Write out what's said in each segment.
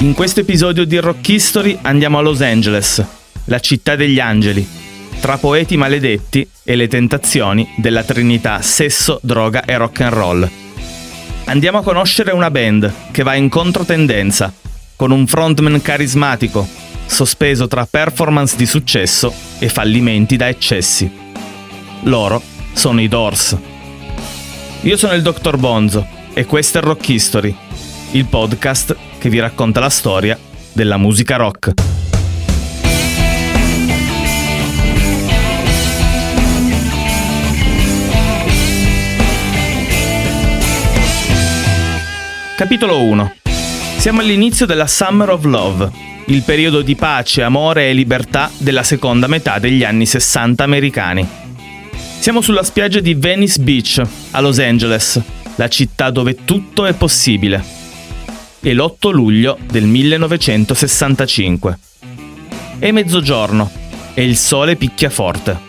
In questo episodio di Rock History andiamo a Los Angeles, la città degli angeli, tra poeti maledetti e le tentazioni della trinità sesso, droga e rock and roll. Andiamo a conoscere una band che va in controtendenza, con un frontman carismatico, sospeso tra performance di successo e fallimenti da eccessi. Loro sono i Doors. Io sono il Dr. Bonzo e questo è Rock History, il podcast che vi racconta la storia della musica rock. Capitolo 1 Siamo all'inizio della Summer of Love, il periodo di pace, amore e libertà della seconda metà degli anni 60 americani. Siamo sulla spiaggia di Venice Beach, a Los Angeles, la città dove tutto è possibile e l'8 luglio del 1965. È mezzogiorno e il sole picchia forte.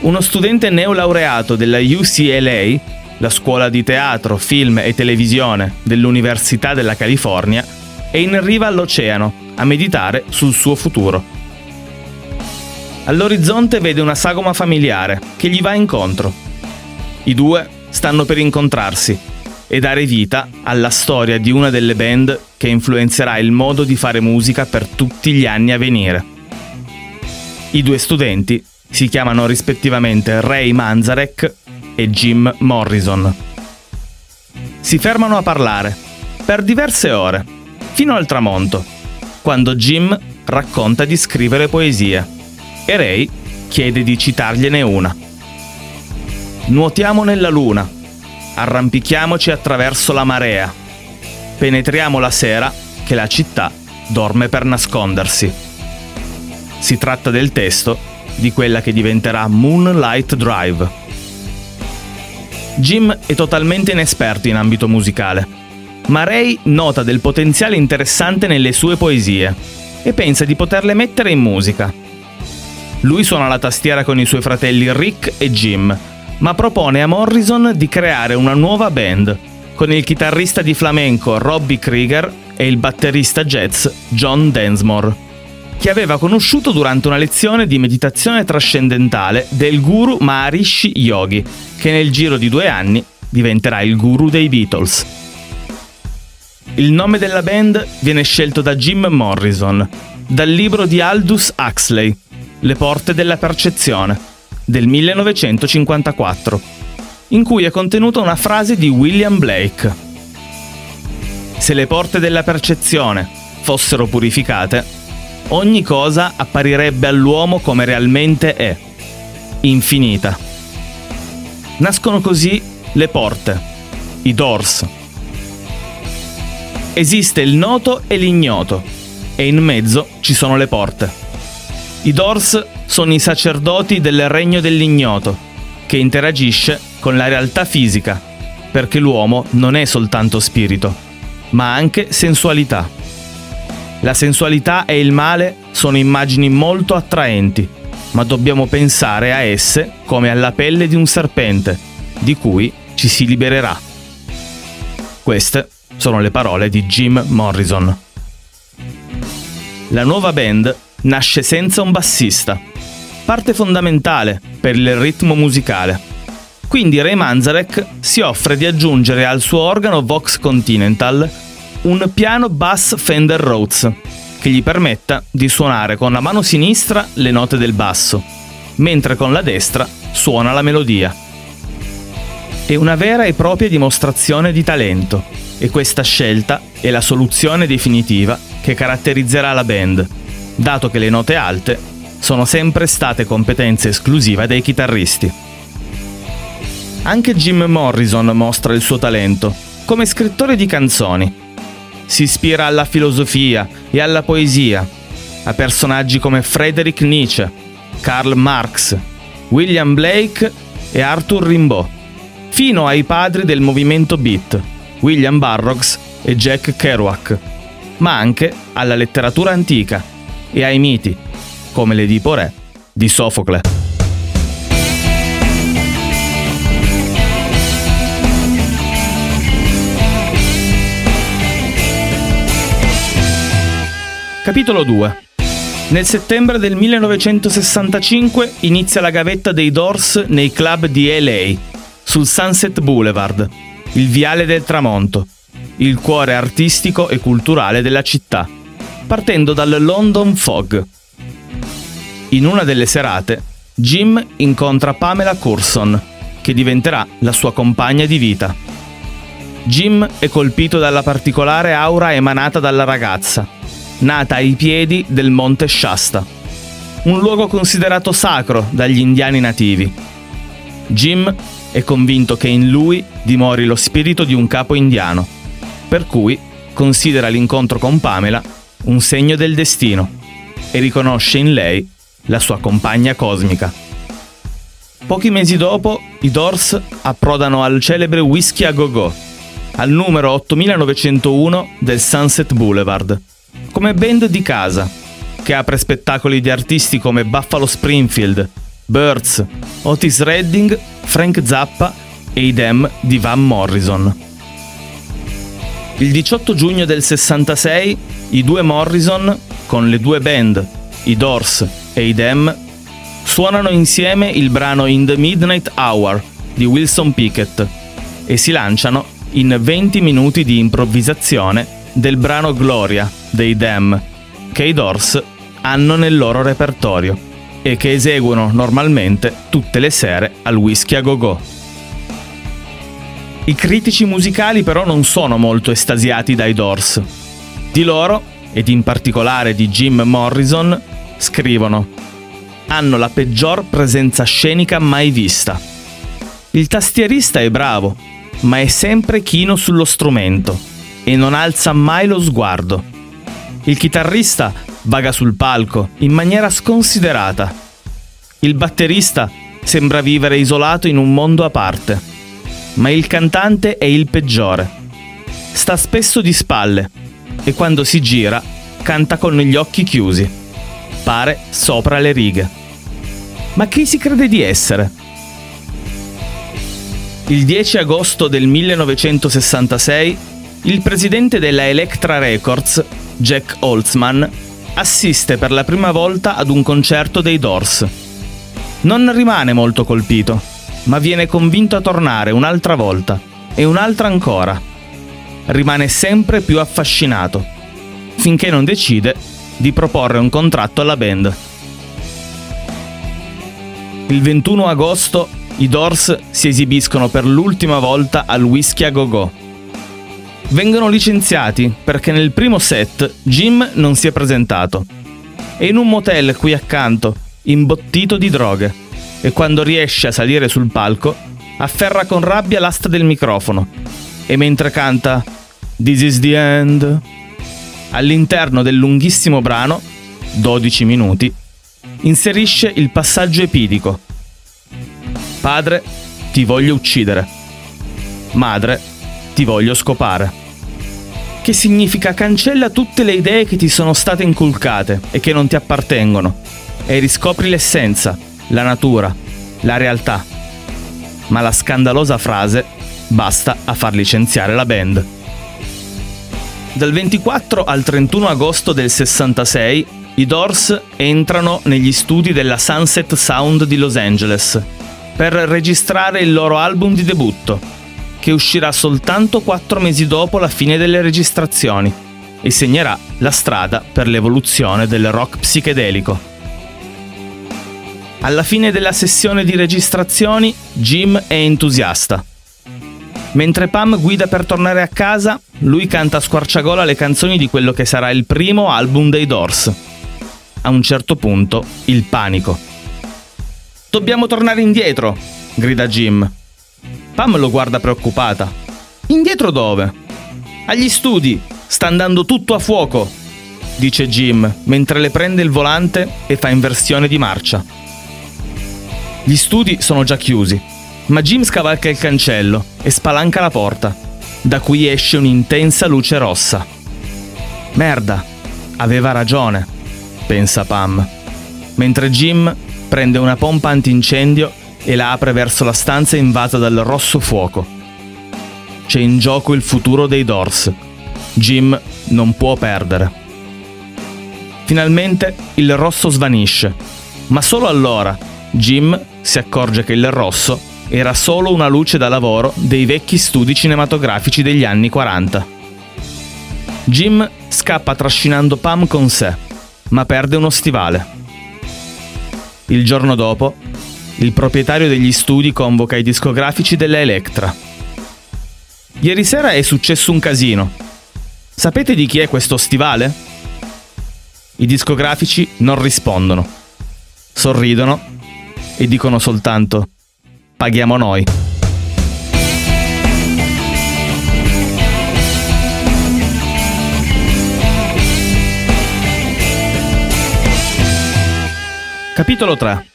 Uno studente neolaureato della UCLA, la scuola di teatro, film e televisione dell'Università della California, è in riva all'oceano a meditare sul suo futuro. All'orizzonte vede una sagoma familiare che gli va incontro. I due stanno per incontrarsi e dare vita alla storia di una delle band che influenzerà il modo di fare musica per tutti gli anni a venire. I due studenti si chiamano rispettivamente Ray Manzarek e Jim Morrison. Si fermano a parlare per diverse ore, fino al tramonto, quando Jim racconta di scrivere poesie e Ray chiede di citargliene una. Nuotiamo nella luna, arrampichiamoci attraverso la marea. Penetriamo la sera che la città dorme per nascondersi. Si tratta del testo di quella che diventerà Moonlight Drive. Jim è totalmente inesperto in ambito musicale, ma Ray nota del potenziale interessante nelle sue poesie e pensa di poterle mettere in musica. Lui suona la tastiera con i suoi fratelli Rick e Jim ma propone a Morrison di creare una nuova band, con il chitarrista di flamenco Robbie Krieger e il batterista jazz John Densmore, che aveva conosciuto durante una lezione di meditazione trascendentale del guru Maharishi Yogi, che nel giro di due anni diventerà il guru dei Beatles. Il nome della band viene scelto da Jim Morrison, dal libro di Aldous Huxley, Le porte della percezione, del 1954, in cui è contenuta una frase di William Blake. Se le porte della percezione fossero purificate, ogni cosa apparirebbe all'uomo come realmente è, infinita. Nascono così le porte, i doors. Esiste il noto e l'ignoto, e in mezzo ci sono le porte. I doors sono i sacerdoti del regno dell'ignoto, che interagisce con la realtà fisica, perché l'uomo non è soltanto spirito, ma anche sensualità. La sensualità e il male sono immagini molto attraenti, ma dobbiamo pensare a esse come alla pelle di un serpente, di cui ci si libererà. Queste sono le parole di Jim Morrison. La nuova band nasce senza un bassista parte fondamentale per il ritmo musicale. Quindi Ray Manzarek si offre di aggiungere al suo organo Vox Continental un piano bass Fender Rhodes che gli permetta di suonare con la mano sinistra le note del basso, mentre con la destra suona la melodia. È una vera e propria dimostrazione di talento e questa scelta è la soluzione definitiva che caratterizzerà la band, dato che le note alte sono sempre state competenze esclusive dei chitarristi. Anche Jim Morrison mostra il suo talento come scrittore di canzoni. Si ispira alla filosofia e alla poesia, a personaggi come Friedrich Nietzsche, Karl Marx, William Blake e Arthur Rimbaud, fino ai padri del movimento beat, William Burroughs e Jack Kerouac, ma anche alla letteratura antica e ai miti, come l'Edipo Re di Sofocle. Capitolo 2 Nel settembre del 1965 inizia la gavetta dei Doors nei club di LA, sul Sunset Boulevard, il viale del tramonto, il cuore artistico e culturale della città, partendo dal London Fog. In una delle serate, Jim incontra Pamela Curson, che diventerà la sua compagna di vita. Jim è colpito dalla particolare aura emanata dalla ragazza, nata ai piedi del monte Shasta, un luogo considerato sacro dagli indiani nativi. Jim è convinto che in lui dimori lo spirito di un capo indiano, per cui considera l'incontro con Pamela un segno del destino e riconosce in lei la sua compagna cosmica. Pochi mesi dopo, i Doors approdano al celebre Whisky a Go-Go, al numero 8901 del Sunset Boulevard, come band di casa, che apre spettacoli di artisti come Buffalo Springfield, Birds, Otis Redding, Frank Zappa e i Dem di Van Morrison. Il 18 giugno del 66 i due Morrison, con le due band, i Doors e i Dem, suonano insieme il brano In the Midnight Hour di Wilson Pickett e si lanciano in 20 minuti di improvvisazione del brano Gloria dei Dem, che i Doors hanno nel loro repertorio e che eseguono normalmente tutte le sere al Whisky a Go-Go. I critici musicali però non sono molto estasiati dai Doors. Di loro, ed in particolare di Jim Morrison, scrivono hanno la peggior presenza scenica mai vista. Il tastierista è bravo, ma è sempre chino sullo strumento e non alza mai lo sguardo. Il chitarrista vaga sul palco in maniera sconsiderata. Il batterista sembra vivere isolato in un mondo a parte. Ma il cantante è il peggiore. Sta spesso di spalle e quando si gira canta con gli occhi chiusi. Pare sopra le righe. Ma chi si crede di essere? Il 10 agosto del 1966 il presidente della Electra Records, Jack Holtzman, assiste per la prima volta ad un concerto dei Doors. Non rimane molto colpito, ma viene convinto a tornare un'altra volta e un'altra ancora. Rimane sempre più affascinato, finché non decide di proporre un contratto alla band. Il 21 agosto i Doors si esibiscono per l'ultima volta al Whisky a Go Go vengono licenziati perché nel primo set Jim non si è presentato. È in un motel qui accanto, imbottito di droghe, e quando riesce a salire sul palco afferra con rabbia l'asta del microfono e mentre canta This is the end all'interno del lunghissimo brano, 12 minuti, inserisce il passaggio epidico. Padre, ti voglio uccidere. Madre, ti voglio scopare che significa cancella tutte le idee che ti sono state inculcate e che non ti appartengono e riscopri l'essenza, la natura, la realtà. Ma la scandalosa frase basta a far licenziare la band. Dal 24 al 31 agosto del 66 i Doors entrano negli studi della Sunset Sound di Los Angeles per registrare il loro album di debutto, che uscirà soltanto quattro mesi dopo la fine delle registrazioni e segnerà la strada per l'evoluzione del rock psichedelico. Alla fine della sessione di registrazioni, Jim è entusiasta. Mentre Pam guida per tornare a casa, lui canta a squarciagola le canzoni di quello che sarà il primo album dei Doors. A un certo punto, il panico. Dobbiamo tornare indietro, grida Jim. Pam lo guarda preoccupata. Indietro dove? Agli studi. Sta andando tutto a fuoco, dice Jim mentre le prende il volante e fa inversione di marcia. Gli studi sono già chiusi, ma Jim scavalca il cancello e spalanca la porta, da cui esce un'intensa luce rossa. Merda, aveva ragione, pensa Pam, mentre Jim prende una pompa antincendio e la apre verso la stanza invasa dal rosso fuoco. C'è in gioco il futuro dei Doors. Jim non può perdere. Finalmente il rosso svanisce, ma solo allora Jim si accorge che il rosso era solo una luce da lavoro dei vecchi studi cinematografici degli anni 40. Jim scappa trascinando Pam con sé, ma perde uno stivale. Il giorno dopo, il proprietario degli studi convoca i discografici della Electra. Ieri sera è successo un casino. Sapete di chi è questo stivale? I discografici non rispondono. Sorridono e dicono soltanto paghiamo noi. Capitolo 3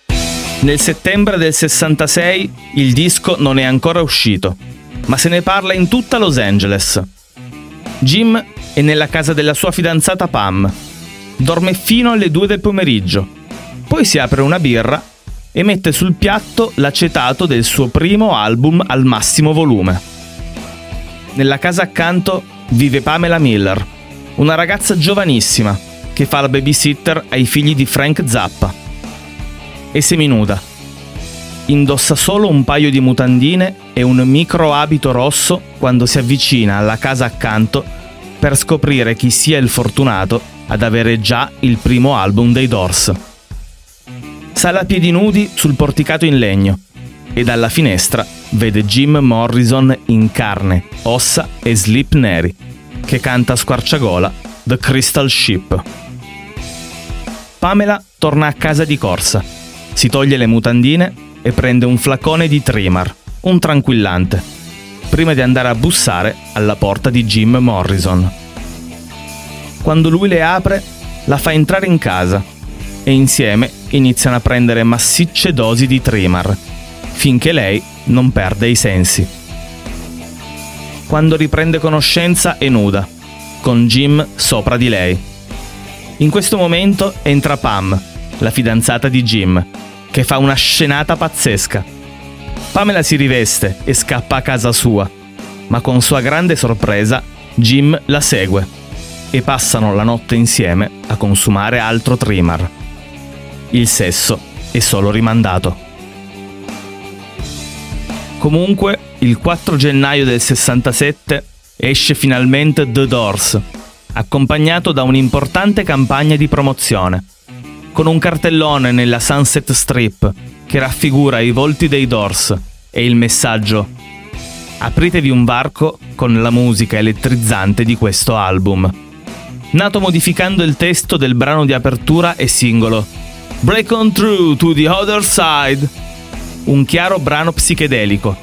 Nel settembre del 66 il disco non è ancora uscito, ma se ne parla in tutta Los Angeles. Jim è nella casa della sua fidanzata Pam. Dorme fino alle 2 del pomeriggio. Poi si apre una birra e mette sul piatto l'acetato del suo primo album al massimo volume. Nella casa accanto vive Pamela Miller, una ragazza giovanissima che fa la babysitter ai figli di Frank Zappa e seminuda. Indossa solo un paio di mutandine e un micro abito rosso quando si avvicina alla casa accanto per scoprire chi sia il fortunato ad avere già il primo album dei Doors. Sale a piedi nudi sul porticato in legno e dalla finestra vede Jim Morrison in carne, ossa e slip neri, che canta a squarciagola The Crystal Ship. Pamela torna a casa di corsa si toglie le mutandine e prende un flacone di Trimar, un tranquillante, prima di andare a bussare alla porta di Jim Morrison. Quando lui le apre, la fa entrare in casa e insieme iniziano a prendere massicce dosi di Trimar, finché lei non perde i sensi. Quando riprende conoscenza è nuda, con Jim sopra di lei. In questo momento entra Pam, la fidanzata di Jim, che fa una scenata pazzesca. Pamela si riveste e scappa a casa sua, ma con sua grande sorpresa Jim la segue e passano la notte insieme a consumare altro trimmer. Il sesso è solo rimandato. Comunque, il 4 gennaio del 67 esce finalmente The Doors, accompagnato da un'importante campagna di promozione con un cartellone nella Sunset Strip che raffigura i volti dei Doors e il messaggio Apritevi un varco con la musica elettrizzante di questo album. Nato modificando il testo del brano di apertura e singolo Break on through to the other side, un chiaro brano psichedelico,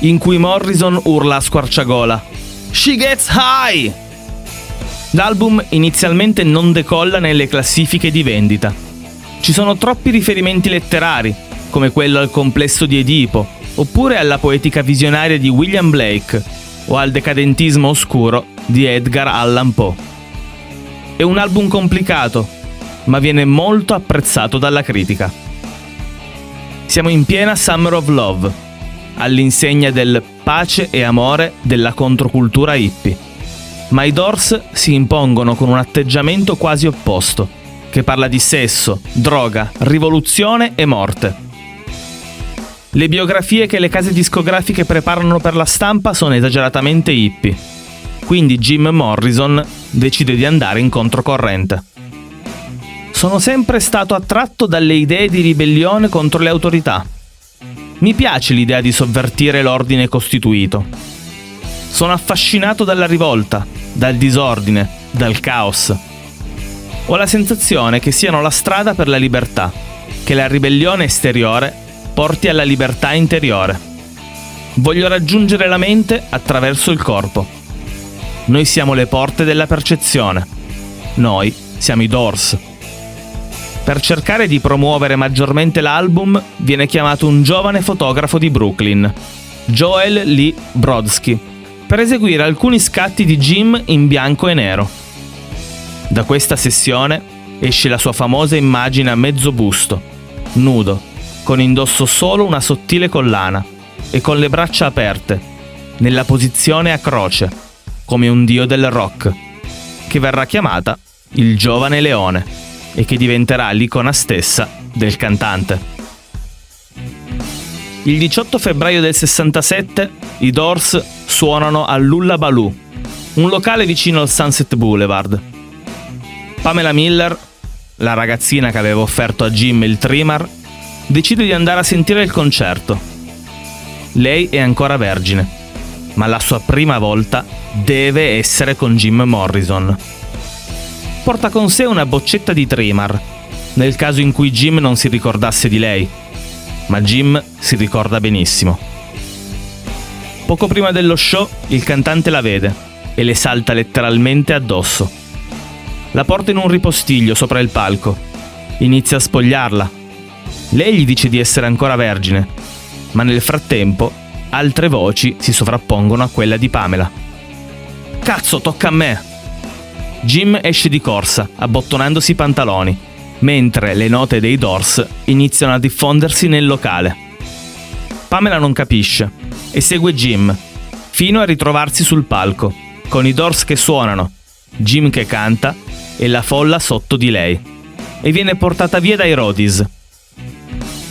in cui Morrison urla a squarciagola She gets high! L'album inizialmente non decolla nelle classifiche di vendita, ci sono troppi riferimenti letterari, come quello al complesso di Edipo, oppure alla poetica visionaria di William Blake, o al decadentismo oscuro di Edgar Allan Poe. È un album complicato, ma viene molto apprezzato dalla critica. Siamo in piena Summer of Love, all'insegna del pace e amore della controcultura hippie. Ma i Doors si impongono con un atteggiamento quasi opposto che parla di sesso, droga, rivoluzione e morte. Le biografie che le case discografiche preparano per la stampa sono esageratamente hippie. Quindi Jim Morrison decide di andare in controcorrente. Sono sempre stato attratto dalle idee di ribellione contro le autorità. Mi piace l'idea di sovvertire l'ordine costituito. Sono affascinato dalla rivolta, dal disordine, dal caos ho la sensazione che siano la strada per la libertà, che la ribellione esteriore porti alla libertà interiore. Voglio raggiungere la mente attraverso il corpo. Noi siamo le porte della percezione. Noi siamo i Doors. Per cercare di promuovere maggiormente l'album viene chiamato un giovane fotografo di Brooklyn, Joel Lee Brodsky, per eseguire alcuni scatti di Jim in bianco e nero. Da questa sessione esce la sua famosa immagine a mezzo busto, nudo, con indosso solo una sottile collana e con le braccia aperte, nella posizione a croce, come un dio del rock, che verrà chiamata il giovane leone. E che diventerà l'icona stessa del cantante. Il 18 febbraio del 67 i Doors suonano all'Ullabaloo, un locale vicino al Sunset Boulevard. Pamela Miller, la ragazzina che aveva offerto a Jim il trimmer, decide di andare a sentire il concerto. Lei è ancora vergine, ma la sua prima volta deve essere con Jim Morrison. Porta con sé una boccetta di trimmer, nel caso in cui Jim non si ricordasse di lei, ma Jim si ricorda benissimo. Poco prima dello show il cantante la vede e le salta letteralmente addosso. La porta in un ripostiglio sopra il palco. Inizia a spogliarla. Lei gli dice di essere ancora vergine, ma nel frattempo altre voci si sovrappongono a quella di Pamela. Cazzo, tocca a me! Jim esce di corsa, abbottonandosi i pantaloni, mentre le note dei Doors iniziano a diffondersi nel locale. Pamela non capisce e segue Jim, fino a ritrovarsi sul palco, con i Doors che suonano, Jim che canta e la folla sotto di lei, e viene portata via dai Rodis.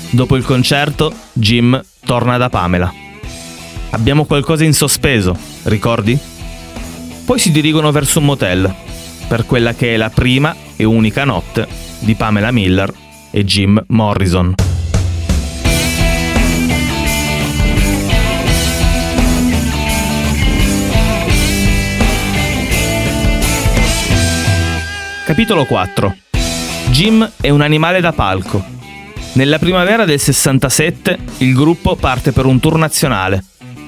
Dopo il concerto, Jim torna da Pamela. Abbiamo qualcosa in sospeso, ricordi? Poi si dirigono verso un motel, per quella che è la prima e unica notte di Pamela Miller e Jim Morrison. Capitolo 4 Jim è un animale da palco. Nella primavera del 67 il gruppo parte per un tour nazionale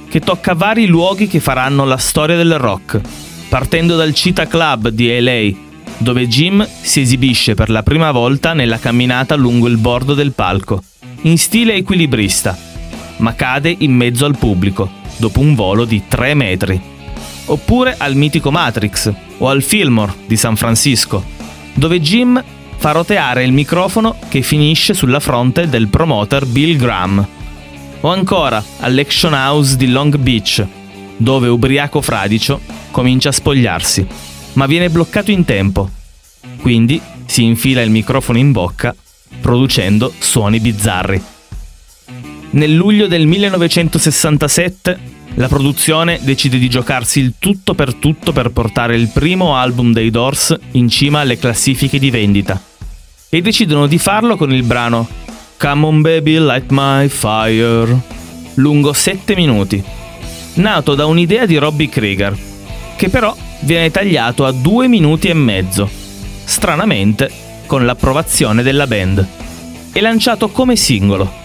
che tocca vari luoghi che faranno la storia del rock, partendo dal Cheetah Club di LA, dove Jim si esibisce per la prima volta nella camminata lungo il bordo del palco, in stile equilibrista, ma cade in mezzo al pubblico, dopo un volo di 3 metri. Oppure al mitico Matrix o al Fillmore di San Francisco, dove Jim fa roteare il microfono che finisce sulla fronte del promoter Bill Graham o ancora all'Action House di Long Beach, dove ubriaco fradicio comincia a spogliarsi, ma viene bloccato in tempo. Quindi si infila il microfono in bocca, producendo suoni bizzarri. Nel luglio del 1967 la produzione decide di giocarsi il tutto per tutto per portare il primo album dei Doors in cima alle classifiche di vendita. E decidono di farlo con il brano Come on baby light my fire, lungo 7 minuti, nato da un'idea di Robbie Krieger, che però viene tagliato a 2 minuti e mezzo, stranamente con l'approvazione della band, e lanciato come singolo.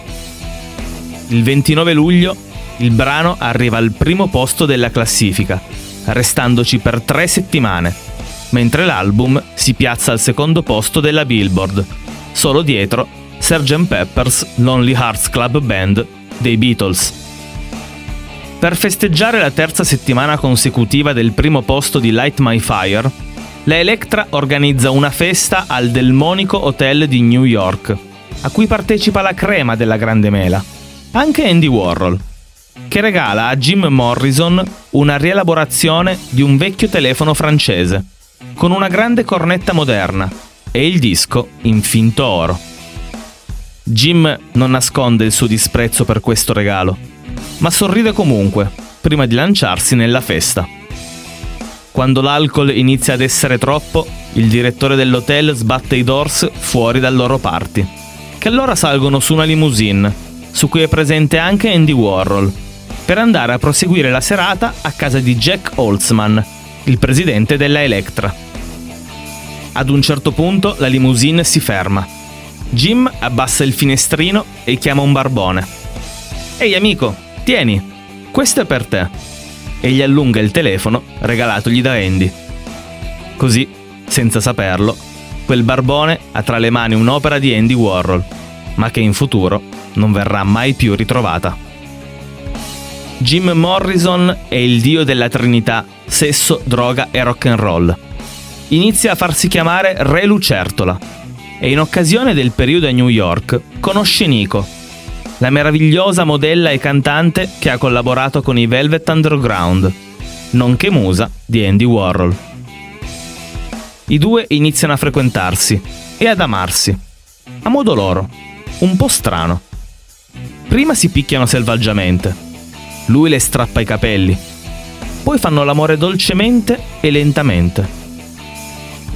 Il 29 luglio il brano arriva al primo posto della classifica, restandoci per tre settimane, mentre l'album si piazza al secondo posto della Billboard, solo dietro Sgt. Pepper's Lonely Hearts Club Band dei Beatles. Per festeggiare la terza settimana consecutiva del primo posto di Light My Fire, la Electra organizza una festa al Delmonico Hotel di New York, a cui partecipa la crema della Grande Mela, anche Andy Warhol, che regala a Jim Morrison una rielaborazione di un vecchio telefono francese, con una grande cornetta moderna e il disco in finto oro. Jim non nasconde il suo disprezzo per questo regalo, ma sorride comunque, prima di lanciarsi nella festa. Quando l'alcol inizia ad essere troppo, il direttore dell'hotel sbatte i Doors fuori dal loro party, che allora salgono su una limousine, su cui è presente anche Andy Warhol, per andare a proseguire la serata a casa di Jack Holtzman, il presidente della Electra. Ad un certo punto la limousine si ferma Jim abbassa il finestrino e chiama un barbone. Ehi amico, tieni, questo è per te. E gli allunga il telefono regalatogli da Andy. Così, senza saperlo, quel barbone ha tra le mani un'opera di Andy Warhol, ma che in futuro non verrà mai più ritrovata. Jim Morrison è il dio della trinità sesso, droga e rock and roll. Inizia a farsi chiamare Re Lucertola e in occasione del periodo a New York conosce Nico, la meravigliosa modella e cantante che ha collaborato con i Velvet Underground, nonché musa di Andy Warhol. i due iniziano a frequentarsi e ad amarsi. A modo loro, un po' strano. Prima si picchiano selvaggiamente. Lui le strappa i capelli. Poi fanno l'amore dolcemente e lentamente.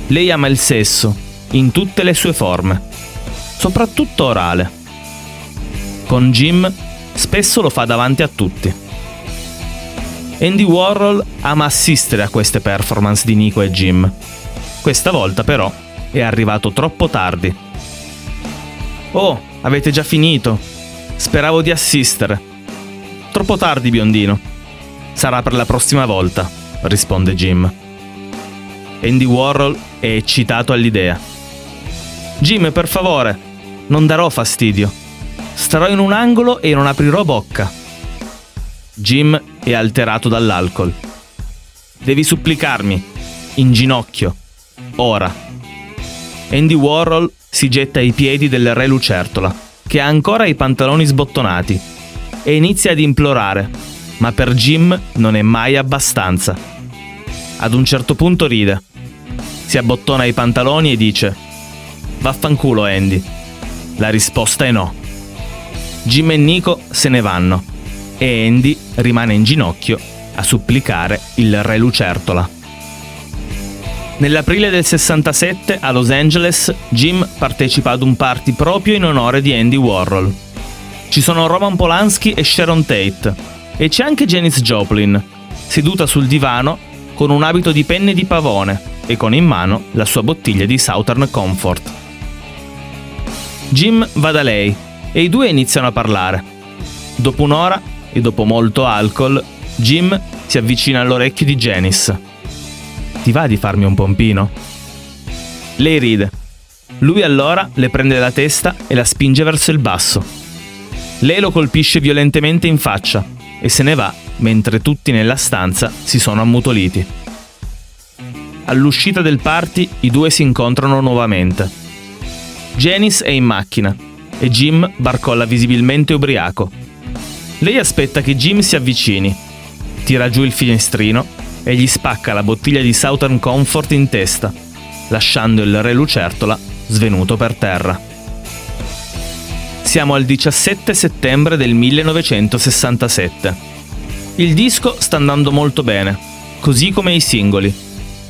Lei ama il sesso, in tutte le sue forme, soprattutto orale. Con Jim spesso lo fa davanti a tutti. Andy Warhol ama assistere a queste performance di Nico e Jim questa volta però è arrivato troppo tardi. Oh, avete già finito. Speravo di assistere. Troppo tardi, biondino. Sarà per la prossima volta, risponde Jim. Andy Warhol è eccitato all'idea. Jim, per favore, non darò fastidio. Starò in un angolo e non aprirò bocca. Jim è alterato dall'alcol. Devi supplicarmi, in ginocchio, ora. Andy Warhol si getta ai piedi del re lucertola, che ha ancora i pantaloni sbottonati, e inizia ad implorare, ma per Jim non è mai abbastanza. Ad un certo punto ride, si abbottona i pantaloni e dice Vaffanculo Andy. La risposta è no. Jim e Nico se ne vanno e Andy rimane in ginocchio a supplicare il re lucertola. Nell'aprile del 67 a Los Angeles, Jim partecipa ad un party proprio in onore di Andy Warhol. Ci sono Roman Polanski e Sharon Tate, e c'è anche Janis Joplin, seduta sul divano con un abito di penne di pavone e con in mano la sua bottiglia di Southern Comfort. Jim va da lei e i due iniziano a parlare. Dopo un'ora e dopo molto alcol, Jim si avvicina all'orecchio di Janice ti va di farmi un pompino? Lei ride. Lui allora le prende la testa e la spinge verso il basso. Lei lo colpisce violentemente in faccia e se ne va mentre tutti nella stanza si sono ammutoliti. All'uscita del party i due si incontrano nuovamente. Janice è in macchina e Jim barcolla visibilmente ubriaco. Lei aspetta che Jim si avvicini, tira giù il finestrino e gli spacca la bottiglia di Southern Comfort in testa, lasciando il re lucertola svenuto per terra. Siamo al 17 settembre del 1967. Il disco sta andando molto bene, così come i singoli,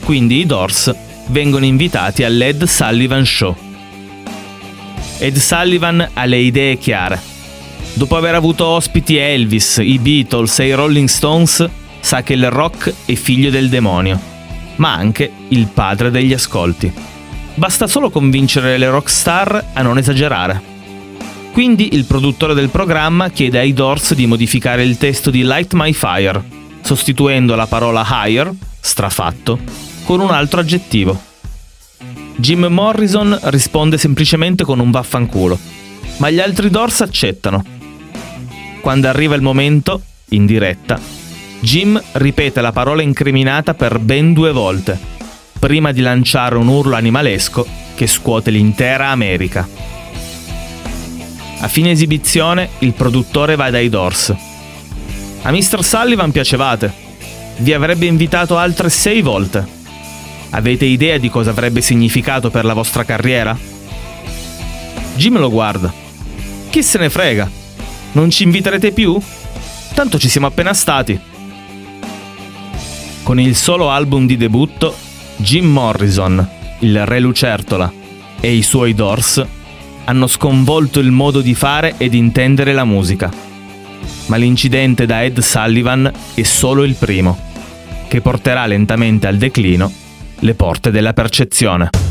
quindi i Doors vengono invitati all'Ed Sullivan Show. Ed Sullivan ha le idee chiare. Dopo aver avuto ospiti Elvis, i Beatles e i Rolling Stones, sa che il rock è figlio del demonio, ma anche il padre degli ascolti. Basta solo convincere le rockstar a non esagerare. Quindi il produttore del programma chiede ai Doors di modificare il testo di Light My Fire, sostituendo la parola higher, strafatto, con un altro aggettivo. Jim Morrison risponde semplicemente con un vaffanculo, ma gli altri Doors accettano. Quando arriva il momento, in diretta, Jim ripete la parola incriminata per ben due volte, prima di lanciare un urlo animalesco che scuote l'intera America. A fine esibizione, il produttore va dai Doors. A Mr. Sullivan piacevate. Vi avrebbe invitato altre sei volte. Avete idea di cosa avrebbe significato per la vostra carriera? Jim lo guarda. Chi se ne frega? Non ci inviterete più? Tanto ci siamo appena stati. Con il solo album di debutto, Jim Morrison, il Re Lucertola e i suoi Doors hanno sconvolto il modo di fare ed intendere la musica. Ma l'incidente da Ed Sullivan è solo il primo, che porterà lentamente al declino le porte della percezione.